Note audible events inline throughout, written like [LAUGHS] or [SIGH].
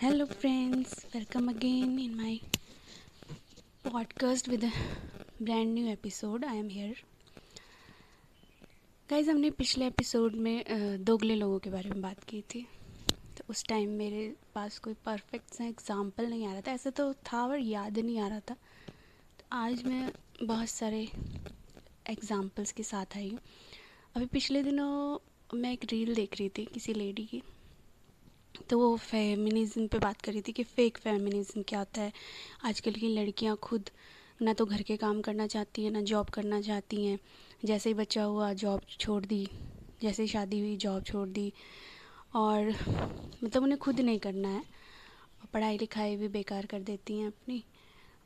Hello, friends, welcome again in my podcast with a new episode I am here. Guys हमने पिछले episode में दोगले लोगों के बारे में बात की थी। तो उस टाइम मेरे पास कोई परफेक्ट सा एग्ज़ाम्पल नहीं आ रहा था। ऐसा तो था और याद नहीं आ रहा था। तो आज मैं बहुत सारे एग्जाम्पल्स के साथ आई हूँ। अभी पिछले दिनों मैं एक रील देख रही थी किसी लेडी की। तो वो फेमिनिज़म पे बात कर रही थी कि फ़ेक फेमिनिज़म क्या होता है। आजकल की लड़कियाँ खुद ना तो घर के काम करना चाहती हैं, ना जॉब करना चाहती हैं। जैसे ही बच्चा हुआ जॉब छोड़ दी। जैसे ही शादी हुई जॉब छोड़ दी। और मतलब उन्हें खुद नहीं करना है। पढ़ाई लिखाई भी बेकार कर देती हैं अपनी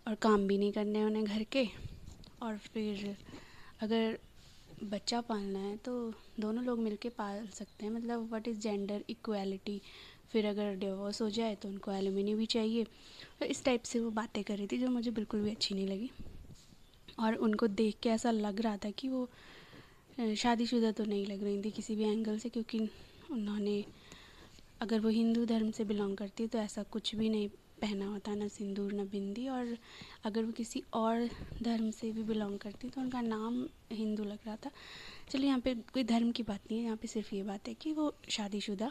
और काम भी नहीं करने उन्हें घर के। और फिर अगर बच्चा पालना है तो दोनों लोग मिलके पाल सकते हैं। मतलब व्हाट इज़ जेंडर इक्वालिटी फिर अगर डिवोर्स हो जाए तो उनको एलुमिनी भी चाहिए। तो इस टाइप से वो बातें कर रही थी जो मुझे बिल्कुल भी अच्छी नहीं लगी। और उनको देख के ऐसा लग रहा था कि वो शादीशुदा तो नहीं लग रही थी किसी भी एंगल से क्योंकि उन्होंने, अगर वो हिंदू धर्म से बिलोंग करती तो ऐसा कुछ भी नहीं पहना होता, ना सिंदूर, ना बिंदी। और अगर वो किसी और धर्म से भी बिलोंग करती तो उनका नाम हिंदू लग रहा था। चलिए यहाँ पे कोई धर्म की बात नहीं है, यहाँ पे सिर्फ़ ये बात है कि वो शादीशुदा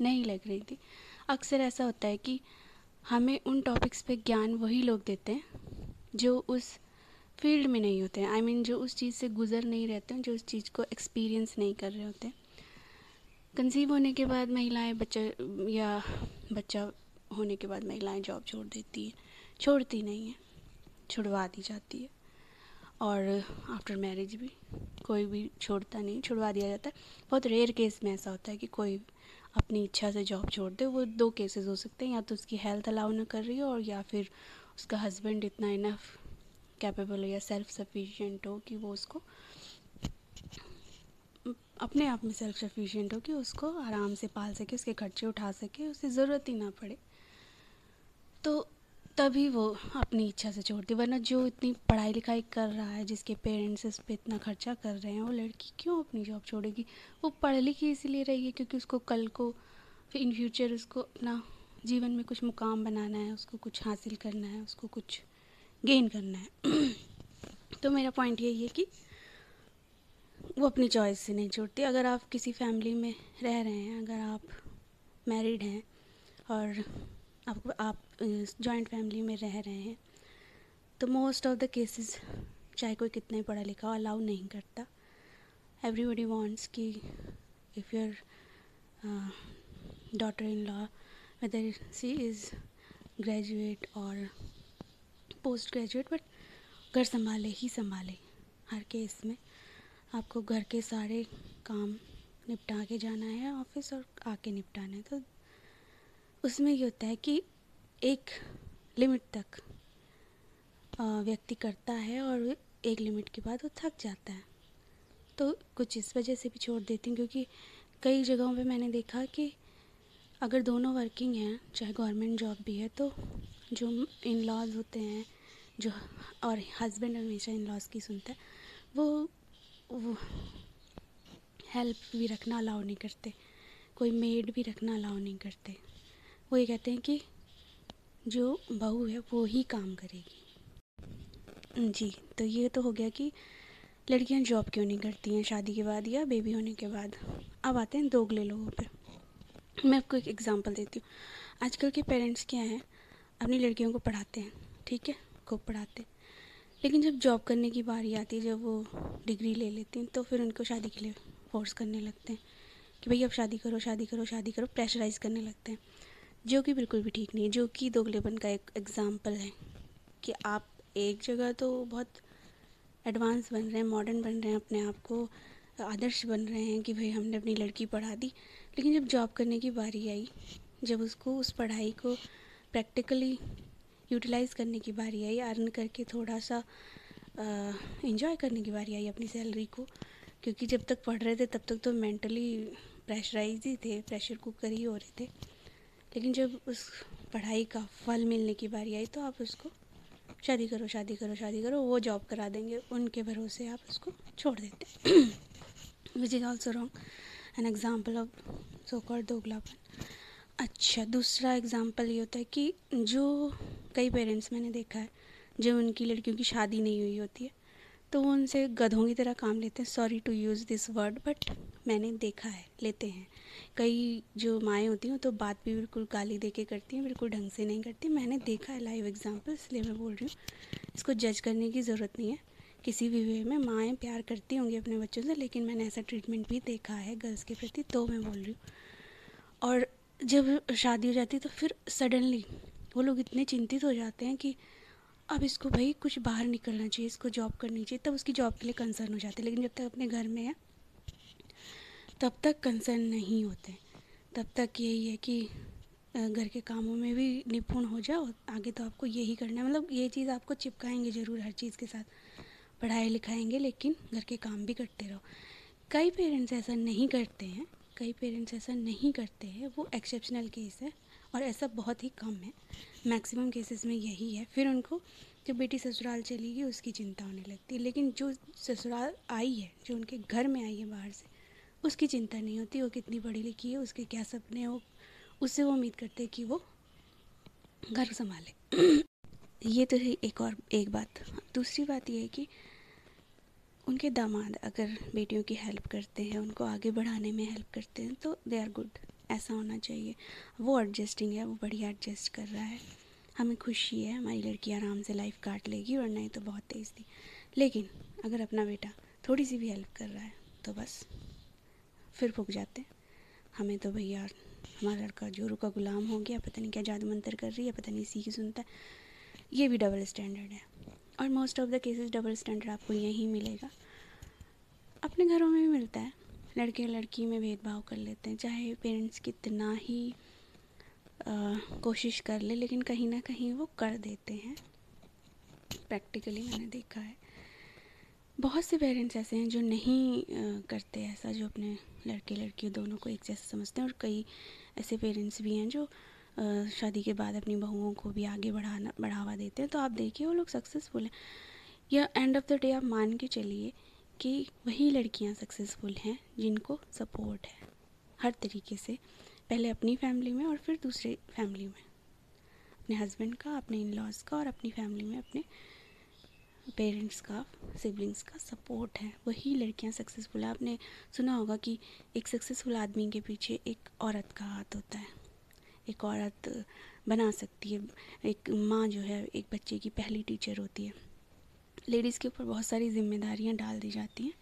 नहीं लग रही थी। अक्सर ऐसा होता है कि हमें उन टॉपिक्स पे ज्ञान वही लोग देते हैं जो उस फ़ील्ड में नहीं होते आई I मीन mean, जो उस चीज़ से गुज़र नहीं रहते हैं जो उस चीज़ को एक्सपीरियंस नहीं कर रहे होते कंसीव होने के बाद महिलाएँ बच्चा या बच्चा होने के बाद महिलाएँ जॉब छोड़ देती हैं। छोड़ती नहीं है छुड़वा दी जाती है। और आफ्टर मैरिज भी कोई भी छोड़ता नहीं छुड़वा दिया जाता है। बहुत रेयर केस में ऐसा होता है कि कोई अपनी इच्छा से जॉब छोड़ दे, वो दो केसेस हो सकते हैं, या तो उसकी हेल्थ अलाउ ना कर रही हो, और या फिर उसका हस्बैंड इतना इनफ कैपेबल हो या सेल्फ सफिशिएंट हो कि वो उसको, अपने आप में सेल्फ सफिशिएंट हो कि उसको आराम से पाल सके, उसके खर्चे उठा सके, उसे ज़रूरत ही ना पड़े। तो तभी वो अपनी इच्छा से छोड़ती, वरना जो इतनी पढ़ाई लिखाई कर रहा है, जिसके पेरेंट्स इस पर इतना खर्चा कर रहे हैं, वो लड़की क्यों अपनी जॉब छोड़ेगी? वो पढ़ लिखी इसीलिए रहेगी क्योंकि उसको कल को इन फ्यूचर उसको अपना जीवन में कुछ मुकाम बनाना है, उसको कुछ हासिल करना है, उसको कुछ गेन करना है। [CLEARS THROAT] तो मेरा पॉइंट यही है कि वो अपनी चॉइस से नहीं छोड़ती। अगर आप किसी फैमिली में रह रहे हैं, अगर आप मैरिड हैं, और आप आप जॉइंट फैमिली में रह रहे हैं। तो मोस्ट ऑफ़ द केसेस चाहे कोई कितना पढ़ा लिखा हो अलाउ नहीं करता। एवरीबडी वांट्स कि if your daughter in law whether she is graduate और पोस्ट ग्रेजुएट बट घर संभाले ही संभाले हर केस में। आपको घर के सारे काम निपटा के जाना है ऑफ़िस और आके निपटाना है। तो उसमें ये होता है कि एक लिमिट तक व्यक्ति करता है और एक लिमिट के बाद वो थक जाता है। तो कुछ इस वजह से भी छोड़ देती हूँ, क्योंकि कई जगहों पे मैंने देखा कि अगर दोनों वर्किंग हैं, चाहे गवर्नमेंट जॉब भी है तो जो इन लॉज होते हैं, जो और हस्बैंड हमेशा इन लॉज की सुनता है, वो वो हेल्प भी रखना अलाउ नहीं करते। कोई मेड भी रखना अलाउ नहीं करते। वो ये कहते हैं कि जो बहू है, वो ही काम करेगी। जी तो ये तो हो गया कि लड़कियाँ जॉब क्यों नहीं करती हैं? शादी के बाद या बेबी होने के बाद? अब आते हैं दोगले लोगों पे मैं आपको एक एग्ज़ाम्पल देती हूँ। आजकल के पेरेंट्स क्या हैं? अपनी लड़कियों को पढ़ाते हैं, ठीक है? खूब पढ़ाते हैं। लेकिन जब जॉब करने की बारी आती है, जब वो डिग्री ले लेती हैं तो फिर उनको शादी के लिए फोर्स करने लगते हैं। कि भाई अब शादी करो शादी करो शादी करो प्रेशराइज़ करने लगते हैं। जो कि बिल्कुल भी ठीक नहीं है, जो कि दोगलेपन का एक एग्ज़ाम्पल है कि आप एक जगह तो बहुत एडवांस बन रहे हैं मॉडर्न बन रहे हैं, अपने आप को आदर्श बन रहे हैं कि भाई हमने अपनी लड़की पढ़ा दी। लेकिन जब जॉब करने की बारी आई, जब उसको, उस पढ़ाई को प्रैक्टिकली यूटिलाइज़ करने की बारी आई अर्न करके थोड़ा सा इंजॉय करने की बारी आई अपनी सैलरी को, क्योंकि जब तक पढ़ रहे थे तब तक तो मेंटली प्रेशराइज ही थे प्रेशर कुकर ही हो रहे थे। लेकिन जब उस पढ़ाई का फल मिलने की बारी आई तो आप उसको शादी करो शादी करो शादी करो, वो जॉब करा देंगे, उनके भरोसे आप उसको छोड़ देते which is also wrong an example of so call दोगलापन। अच्छा दूसरा एग्ज़ाम्पल ये होता है कि जो कई पेरेंट्स मैंने देखा है जो उनकी लड़कियों की शादी नहीं हुई होती है तो वो उनसे गधों की तरह काम लेते हैं। Sorry to use this word but मैंने देखा है, लेते हैं। कई जो माएँ होती हैं तो बात भी बिल्कुल गाली दे के करती हैं, बिल्कुल ढंग से नहीं करती। मैंने देखा है लाइव एग्ज़ाम्पल इसलिए मैं बोल रही हूँ। इसको जज करने की ज़रूरत नहीं है। किसी भी वे में माएँ प्यार करती होंगी अपने बच्चों से, लेकिन मैंने ऐसा ट्रीटमेंट भी देखा है गर्ल्स के प्रति तो मैं बोल रही हूँ। और जब शादी हो जाती है तो फिर सडनली वो लोग इतने चिंतित हो जाते हैं कि अब इसको भाई कुछ बाहर निकलना चाहिए, इसको जॉब करनी चाहिए, तब उसकी जॉब के लिए कंसर्न हो जाते हैं। लेकिन जब तक अपने घर में है तब तक कंसर्न नहीं होते। तब तक यही है कि घर के कामों में भी निपुण हो जाओ। आगे तो आपको यही करना है। मतलब ये चीज़ आपको चिपकाएँगे ज़रूर हर चीज़ के साथ। पढ़ाई लिखाएँगे, लेकिन घर के काम भी करते रहो। कई पेरेंट्स ऐसा नहीं करते हैं। कई पेरेंट्स ऐसा नहीं करते हैं। वो एक्सेप्शनल केस है और ऐसा बहुत ही कम है। मैक्सिमम केसेस में यही है। फिर उनको जब बेटी ससुराल चली गई, उसकी चिंता होने लगती है। लेकिन जो ससुराल आई है, जो उनके घर में आई है बाहर से उसकी चिंता नहीं होती, वो कितनी पढ़ी लिखी है, उसके क्या सपने हो उससे वो उम्मीद करते हैं कि वो घर संभाले। [CLEARS THROAT] ये तो है एक और, एक बात। दूसरी बात ये है कि उनके दामाद अगर बेटियों की हेल्प करते हैं, उनको आगे बढ़ाने में हेल्प करते हैं तो दे आर गुड ऐसा होना चाहिए। वो एडजस्टिंग है, वो बढ़िया एडजस्ट कर रहा है। हमें खुशी है, हमारी लड़की आराम से लाइफ काट लेगी और नहीं तो बहुत तेज़ थी। लेकिन अगर अपना बेटा थोड़ी सी भी हेल्प कर रहा है तो बस। फिर फूक जाते हैं। हमें तो भैया हमारा लड़का जोरू का गुलाम हो गया पता नहीं क्या जादू मंतर कर रही है पता नहीं सी की सुनता है। ये भी डबल स्टैंडर्ड है। और most of the cases double standard आपको यहीं मिलेगा। अपने घरों में भी मिलता है। लड़के लड़की में भेदभाव कर लेते हैं। चाहे पेरेंट्स कितना ही आ, कोशिश कर ले लेकिन कहीं ना कहीं वो कर देते हैं। प्रैक्टिकली मैंने देखा है। बहुत से पेरेंट्स ऐसे हैं जो नहीं करते ऐसा, जो अपने लड़के लड़की दोनों को एक जैसा समझते हैं और कई ऐसे पेरेंट्स भी हैं जो शादी के बाद अपनी बहुओं को भी आगे बढ़ाना, बढ़ावा देते हैं। तो आप देखिए, वो लोग सक्सेसफुल हैं। या एंड ऑफ़ द डे आप मान के चलिए कि वही लड़कियाँ सक्सेसफुल हैं जिनको सपोर्ट है, हर तरीके से। पहले अपनी फैमिली में और फिर दूसरे फैमिली में। अपने हस्बैंड का, अपने इन लॉज का और अपनी फैमिली में अपने पेरेंट्स का, सिबलिंग्स का सपोर्ट है। वही लड़कियाँ सक्सेसफुल है। आपने सुना होगा कि एक सक्सेसफुल आदमी के पीछे एक औरत का हाथ होता है। एक औरत बना सकती है। एक माँ जो है, एक बच्चे की पहली टीचर होती है। लेडीज़ के ऊपर बहुत सारी जिम्मेदारियाँ डाल दी जाती हैं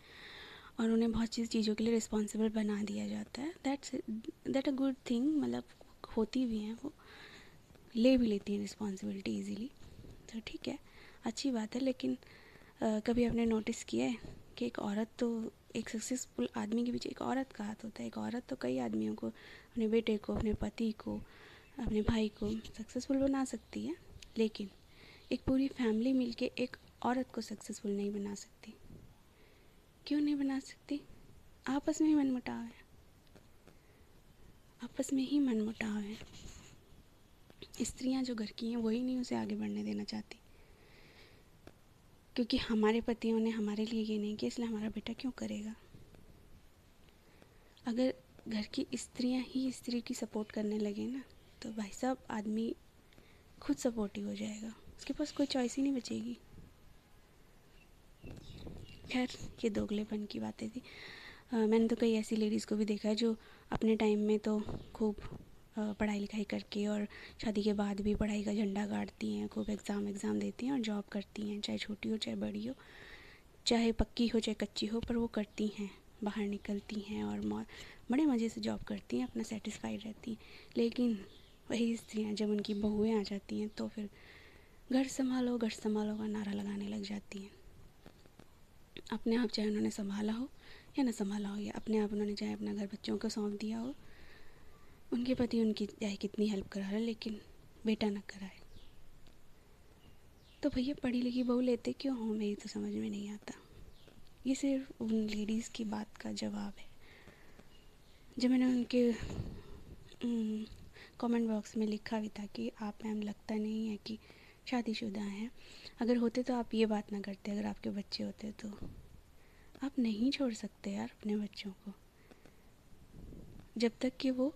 और उन्हें बहुत सी चीज़ों के लिए रिस्पॉन्सिबल बना दिया जाता है। That's that a good thing मतलब होती भी हैं, वो ले भी लेती हैं रिस्पॉन्सिबिलिटी ईजीली तो ठीक है। अच्छी बात है लेकिन आ, कभी आपने नोटिस किया है कि एक औरत तो एक सक्सेसफुल आदमी के पीछे एक औरत का हाथ होता है? एक औरत तो कई आदमियों को अपने बेटे को अपने पति को अपने भाई को सक्सेसफुल बना सकती है लेकिन एक पूरी फैमिली मिलके एक औरत को सक्सेसफुल नहीं बना सकती। क्यों नहीं बना सकती? आपस में ही मन मुटाव है। आपस में ही मन मुटाव है। स्त्रियाँ जो घर की हैं वही नहीं उसे आगे बढ़ने देना चाहती। क्योंकि हमारे पतियों ने हमारे लिए ये नहीं किया इसलिए हमारा बेटा क्यों करेगा? अगर घर की स्त्रियाँ ही स्त्री की सपोर्ट करने लगे ना तो भाई साहब आदमी खुद सपोर्टिव हो जाएगा। उसके पास कोई चॉइस ही नहीं बचेगी। खैर ये दोगलेपन की बातें थी। आ, मैंने तो कई ऐसी लेडीज़ को भी देखा है जो अपने टाइम में तो खूब पढ़ाई लिखाई करके और शादी के बाद भी पढ़ाई का झंडा गाड़ती हैं, खूब एग्ज़ाम एग्ज़ाम देती हैं और जॉब करती हैं, चाहे छोटी हो, चाहे बड़ी हो, चाहे पक्की हो, चाहे कच्ची हो, पर वो करती हैं, बाहर निकलती हैं और बड़े मज़े से जॉब करती हैं, अपना सेटिस्फाइड रहती हैं। लेकिन वही स्त्रियाँ जब उनकी बहुएँ आ जाती हैं तो फिर घर संभालो घर संभालो का नारा लगाने लग जाती हैं। अपने आप चाहे उन्होंने संभाला हो या ना संभाला हो, या अपने आप उन्होंने चाहे अपना घर बच्चों को सौंप दिया हो उनके पति उनकी चाहे कितनी हेल्प करा रहे, लेकिन बेटा ना कराए। तो भैया पढ़ी लिखी बहू लेते क्यों? हो, मेरी तो समझ में नहीं आता। ये सिर्फ़ उन लेडीज़ की बात का जवाब है। जब मैंने उनके कमेंट बॉक्स में लिखा भी था कि आप मैम लगता नहीं है कि शादीशुदा हैं, अगर होते तो आप ये बात ना करते, अगर आपके बच्चे होते तो। आप नहीं छोड़ सकते यार अपने बच्चों को। जब तक कि वो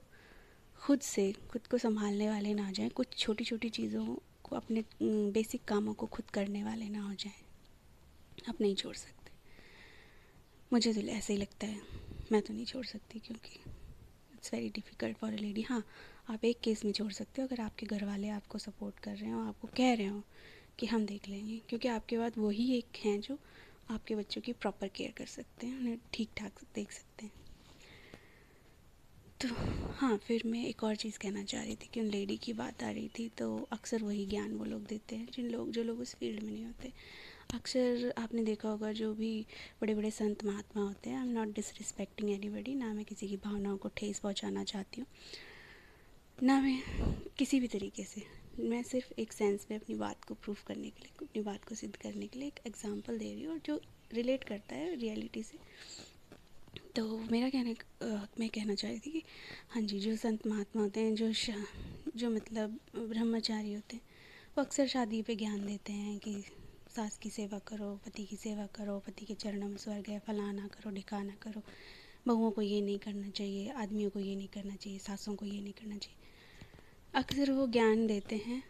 खुद से, खुद को संभालने वाले ना हो जाएँ। कुछ छोटी छोटी चीज़ों को अपने बेसिक कामों को खुद करने वाले ना हो जाएँ। आप नहीं छोड़ सकते। मुझे तो ऐसे ही लगता है। मैं तो नहीं छोड़ सकती क्योंकि it's very difficult for a lady हाँ आप एक केस में छोड़ सकते हो अगर आपके घर वाले आपको सपोर्ट कर रहे हो, आपको कह रहे हो कि हम देख लेंगे। क्योंकि आपके बाद वही एक हैं जो आपके बच्चों की प्रॉपर केयर कर सकते हैं, उन्हें ठीक ठाक देख सकते हैं। तो हाँ फिर मैं एक और चीज़ कहना चाह रही थी कि उन लेडी की बात आ रही थी तो अक्सर वही ज्ञान वो लोग देते हैं, जिन लोग, जो लोग उस फ़ील्ड में नहीं होते। अक्सर आपने देखा होगा जो भी बड़े बड़े संत महात्मा होते हैं I am not disrespecting anybody ना मैं किसी की भावनाओं को ठेस पहुंचाना चाहती हूँ, ना मैं किसी भी तरीके से। मैं सिर्फ़ एक सेंस में अपनी बात को प्रूफ करने के लिए, अपनी बात को सिद्ध करने के लिए एक एग्जांपल दे रही हूँ, और जो रिलेट करता है रियलिटी से। तो मेरा कहने मैं कहना चाह रही थी कि हाँ जी, जो संत महात्मा होते हैं, जो जो मतलब ब्रह्मचारी होते हैं, वो अक्सर शादी पे ज्ञान देते हैं कि सास की सेवा करो, पति की सेवा करो, पति के चरणों में स्वर्ग है, फलाना करो, ढिकाना करो। बहुओं को ये नहीं करना चाहिए, आदमियों को ये नहीं करना चाहिए, सासों को ये नहीं करना चाहिए। अक्सर वो ज्ञान देते हैं,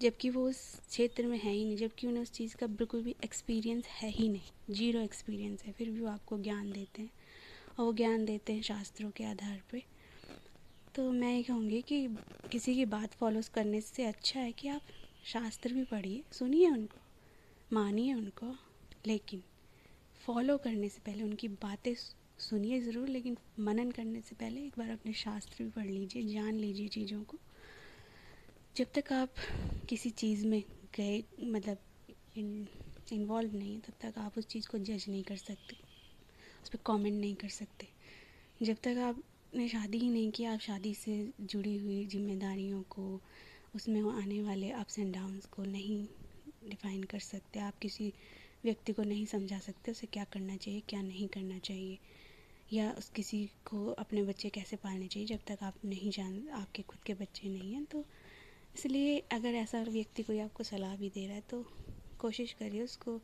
जबकि वो उस क्षेत्र में है ही नहीं, जबकि उन्हें उस चीज़ का बिल्कुल भी एक्सपीरियंस है ही नहीं ज़ीरो एक्सपीरियंस है, फिर भी वो आपको ज्ञान देते हैं। और वो ज्ञान देते हैं शास्त्रों के आधार पे। तो मैं ये कहूँगी कि किसी की बात फॉलो करने से अच्छा है कि आप शास्त्र भी पढ़िए, सुनिए उनको, मानिए उनको, लेकिन फॉलो करने से पहले उनकी बातें सुनिए ज़रूर, लेकिन मनन करने से पहले एक बार अपने शास्त्र भी पढ़ लीजिए, जान लीजिए चीज़ों को। जब तक आप किसी चीज़ में गए मतलब इन्वॉल्व नहीं तब तक आप उस चीज़ को जज नहीं कर सकते। उस पर कॉमेंट नहीं कर सकते। जब तक आपने शादी ही नहीं की, आप शादी से जुड़ी हुई जिम्मेदारियों को, उसमें आने वाले अप्स एंड डाउन्स को नहीं डिफ़ाइन कर सकते। आप किसी व्यक्ति को नहीं समझा सकते, उसे क्या करना चाहिए, क्या नहीं करना चाहिए, या उस किसी को अपने बच्चे कैसे पालने चाहिए, जब तक आप नहीं जान, आपके खुद के बच्चे नहीं हैं। तो इसलिए अगर ऐसा व्यक्ति कोई आपको सलाह भी दे रहा है तो कोशिश करिए उसको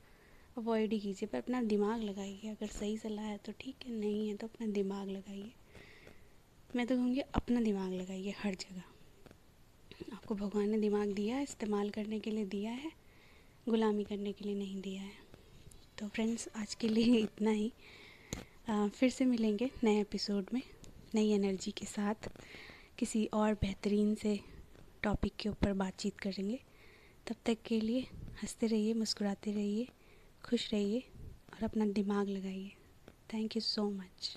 अवॉइड ही कीजिए पर अपना दिमाग लगाइए। अगर सही सलाह है तो ठीक है नहीं है तो अपना दिमाग लगाइए। मैं तो कहूँगी अपना दिमाग लगाइए हर जगह। आपको भगवान ने दिमाग दिया है इस्तेमाल करने के लिए दिया है गुलामी करने के लिए नहीं दिया है। तो फ्रेंड्स आज के लिए [LAUGHS] इतना ही। आ, फिर से मिलेंगे नए एपिसोड में नई एनर्जी के साथ। किसी और बेहतरीन से टॉपिक के ऊपर बातचीत करेंगे। तब तक के लिए हँसते रहिए मुस्कुराते रहिए। खुश रहिए और अपना दिमाग लगाइए। Thank you so much